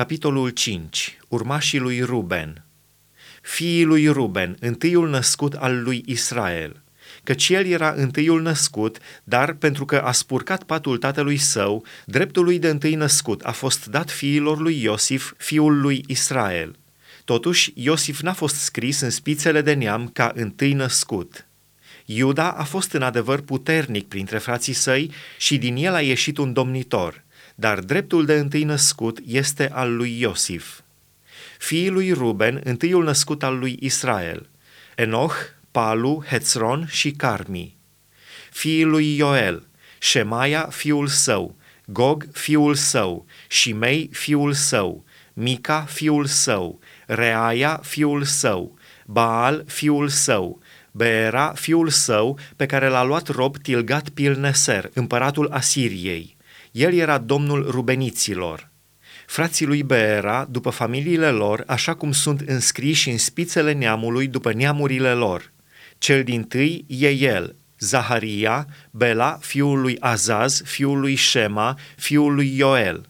Capitolul 5. Urmașii lui Ruben. Fiii lui Ruben, întâiul născut al lui Israel. Căci el era întâiul născut, dar pentru că a spurcat patul tatălui său, dreptul lui de întâi născut a fost dat fiilor lui Iosif, fiul lui Israel. Totuși, Iosif n-a fost scris în spițele de neam ca întâi născut. Iuda a fost în adevăr puternic printre frații săi și din el a ieșit un domnitor – dar dreptul de întâi născut este al lui Iosif. Fiii lui Ruben, întâiul născut al lui Israel, Enoch, Palu, Hețron și Carmi. Fiii lui Ioel, Shemaia, fiul său, Gog, fiul său, Shimei, fiul său, Mica, fiul său, Reaia, fiul său, Baal, fiul său, Beera, fiul său, pe care l-a luat rob Tilgat Pilneser, împăratul Asiriei, el era domnul rubeniților. Frații lui Beera, după familiile lor, așa cum sunt înscriși în spițele neamului după neamurile lor. Cel din tâi e el, Zaharia, Bela, fiul lui Azaz, fiul lui Shema, fiul lui Ioel.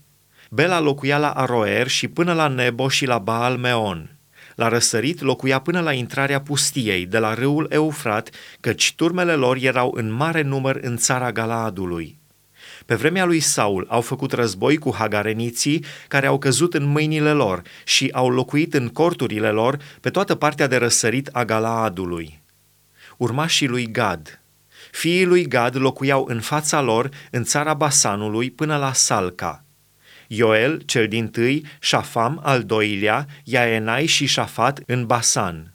Bela locuia la Aroer și până la Nebo și la Baal Meon. La răsărit locuia până la intrarea pustiei, de la râul Eufrat, căci turmele lor erau în mare număr în țara Galaadului. Pe vremea lui Saul au făcut război cu hagareniții care au căzut în mâinile lor și au locuit în corturile lor pe toată partea de răsărit a Galaadului. Urmașii lui Gad. Fiii lui Gad locuiau în fața lor în țara Basanului până la Salca. Ioel, cel din tâi, Șafam, al doilea, Iaenai și Șafat în Basan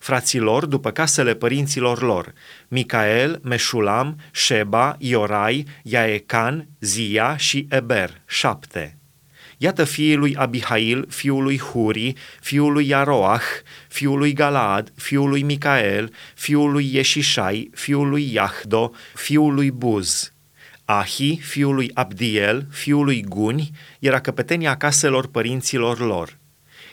fraților după casele părinților lor, Micael, Meșulam, Sheba, Iorai, Iaecan, Zia și Eber, șapte. Iată fiii lui Abihail, fiul lui Huri, fiul lui Iaroach, fiul lui Galaad, fiul lui Micael, fiul lui Ieșișai, fiul lui Iahdo, fiul lui Buz. Ahi, fiul lui Abdiel, fiul lui Guni, era căpetenia caselor părinților lor.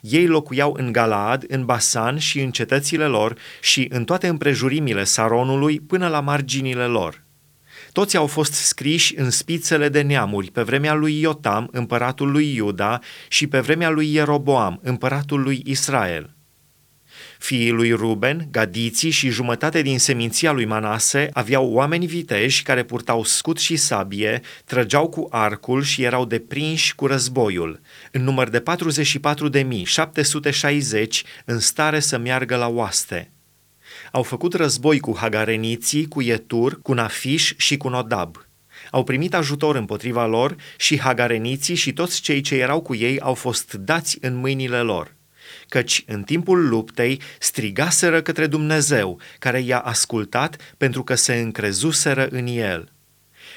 Ei locuiau în Galaad, în Basan și în cetățile lor și în toate împrejurimile Saronului până la marginile lor. Toți au fost scriși în spițele de neamuri pe vremea lui Iotam, împăratul lui Iuda, și pe vremea lui Ieroboam, împăratul lui Israel. Fiii lui Ruben, Gadiții și jumătate din seminția lui Manase aveau oameni viteji care purtau scut și sabie, trăgeau cu arcul și erau deprinși cu războiul, în număr de 44.760 în stare să meargă la oaste. Au făcut război cu hagareniții, cu Etur, cu Nafiș și cu Nodab. Au primit ajutor împotriva lor și hagareniții și toți cei ce erau cu ei au fost dați în mâinile lor căci în timpul luptei strigaseră către Dumnezeu, care i-a ascultat pentru că se încrezuseră în el.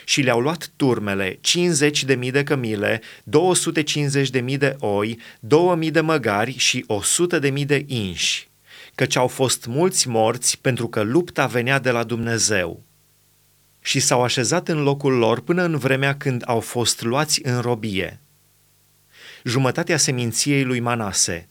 Și le-au luat turmele, 50 de mii de cămile, 250 de mii de oi, 2000 de măgari și 100 de mii de inși, căci au fost mulți morți pentru că lupta venea de la Dumnezeu. Și s-au așezat în locul lor până în vremea când au fost luați în robie. Jumătatea seminției lui Manase,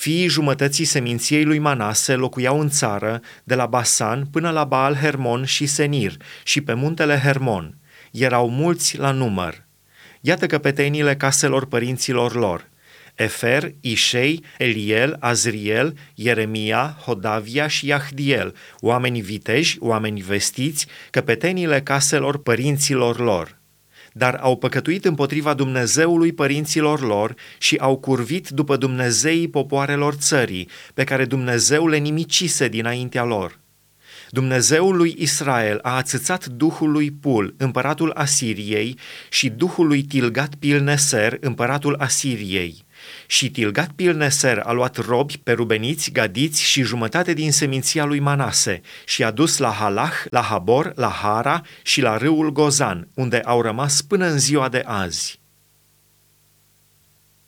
Fiii jumătății seminției lui Manase locuiau în țară, de la Basan până la Baal Hermon și Senir și pe muntele Hermon. Erau mulți la număr. Iată căpetenile caselor părinților lor. Efer, Ișei, Eliel, Azriel, Ieremia, Hodavia și Iahdiel, oameni viteji, oameni vestiți, căpetenile caselor părinților lor dar au păcătuit împotriva Dumnezeului părinților lor și au curvit după Dumnezeii popoarelor țării, pe care Dumnezeu le nimicise dinaintea lor. Dumnezeul lui Israel a ațățat duhul lui Pul, împăratul Asiriei, și duhul lui Tilgat Pilneser, împăratul Asiriei. Și Tilgat Pilneser a luat robi pe rubeniți, gadiți și jumătate din seminția lui Manase și a dus la Halach, la Habor, la Hara și la râul Gozan, unde au rămas până în ziua de azi.